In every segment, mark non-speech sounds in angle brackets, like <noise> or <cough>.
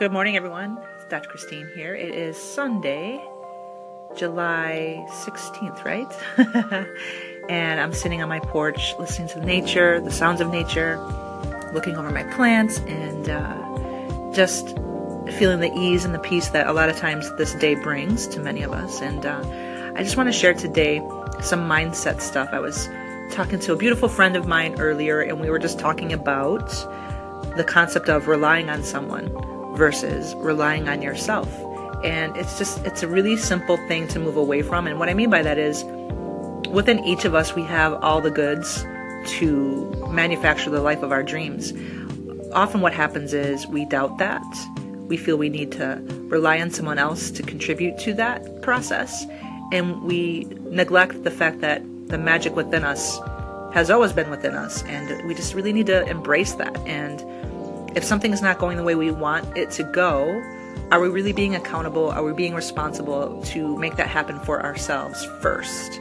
Good morning, everyone. It's Dr. Christine here. It is Sunday, July 16th, right? <laughs> and I'm sitting on my porch listening to nature, the sounds of nature, looking over my plants, and uh, just feeling the ease and the peace that a lot of times this day brings to many of us. And uh, I just want to share today some mindset stuff. I was talking to a beautiful friend of mine earlier, and we were just talking about the concept of relying on someone versus relying on yourself. And it's just, it's a really simple thing to move away from. And what I mean by that is within each of us, we have all the goods to manufacture the life of our dreams. Often, what happens is we doubt that. We feel we need to rely on someone else to contribute to that process. And we neglect the fact that the magic within us has always been within us. And we just really need to embrace that. And if something is not going the way we want it to go, are we really being accountable? Are we being responsible to make that happen for ourselves first?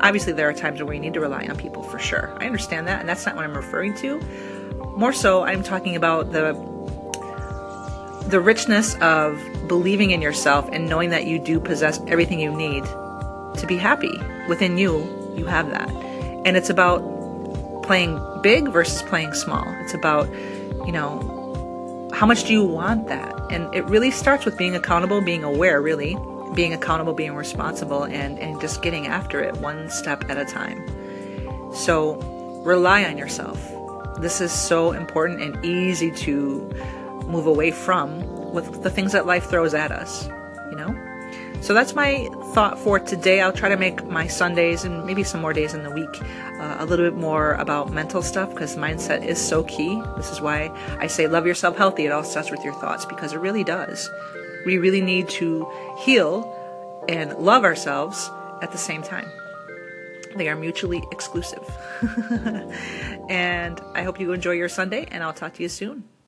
Obviously, there are times where we need to rely on people for sure. I understand that, and that's not what I'm referring to. More so, I'm talking about the the richness of believing in yourself and knowing that you do possess everything you need to be happy. Within you, you have that. And it's about playing big versus playing small. It's about you know, how much do you want that? And it really starts with being accountable, being aware, really, being accountable, being responsible, and, and just getting after it one step at a time. So rely on yourself. This is so important and easy to move away from with the things that life throws at us, you know? So that's my thought for today. I'll try to make my Sundays and maybe some more days in the week uh, a little bit more about mental stuff because mindset is so key. This is why I say love yourself healthy. It all starts with your thoughts because it really does. We really need to heal and love ourselves at the same time. They are mutually exclusive. <laughs> and I hope you enjoy your Sunday, and I'll talk to you soon.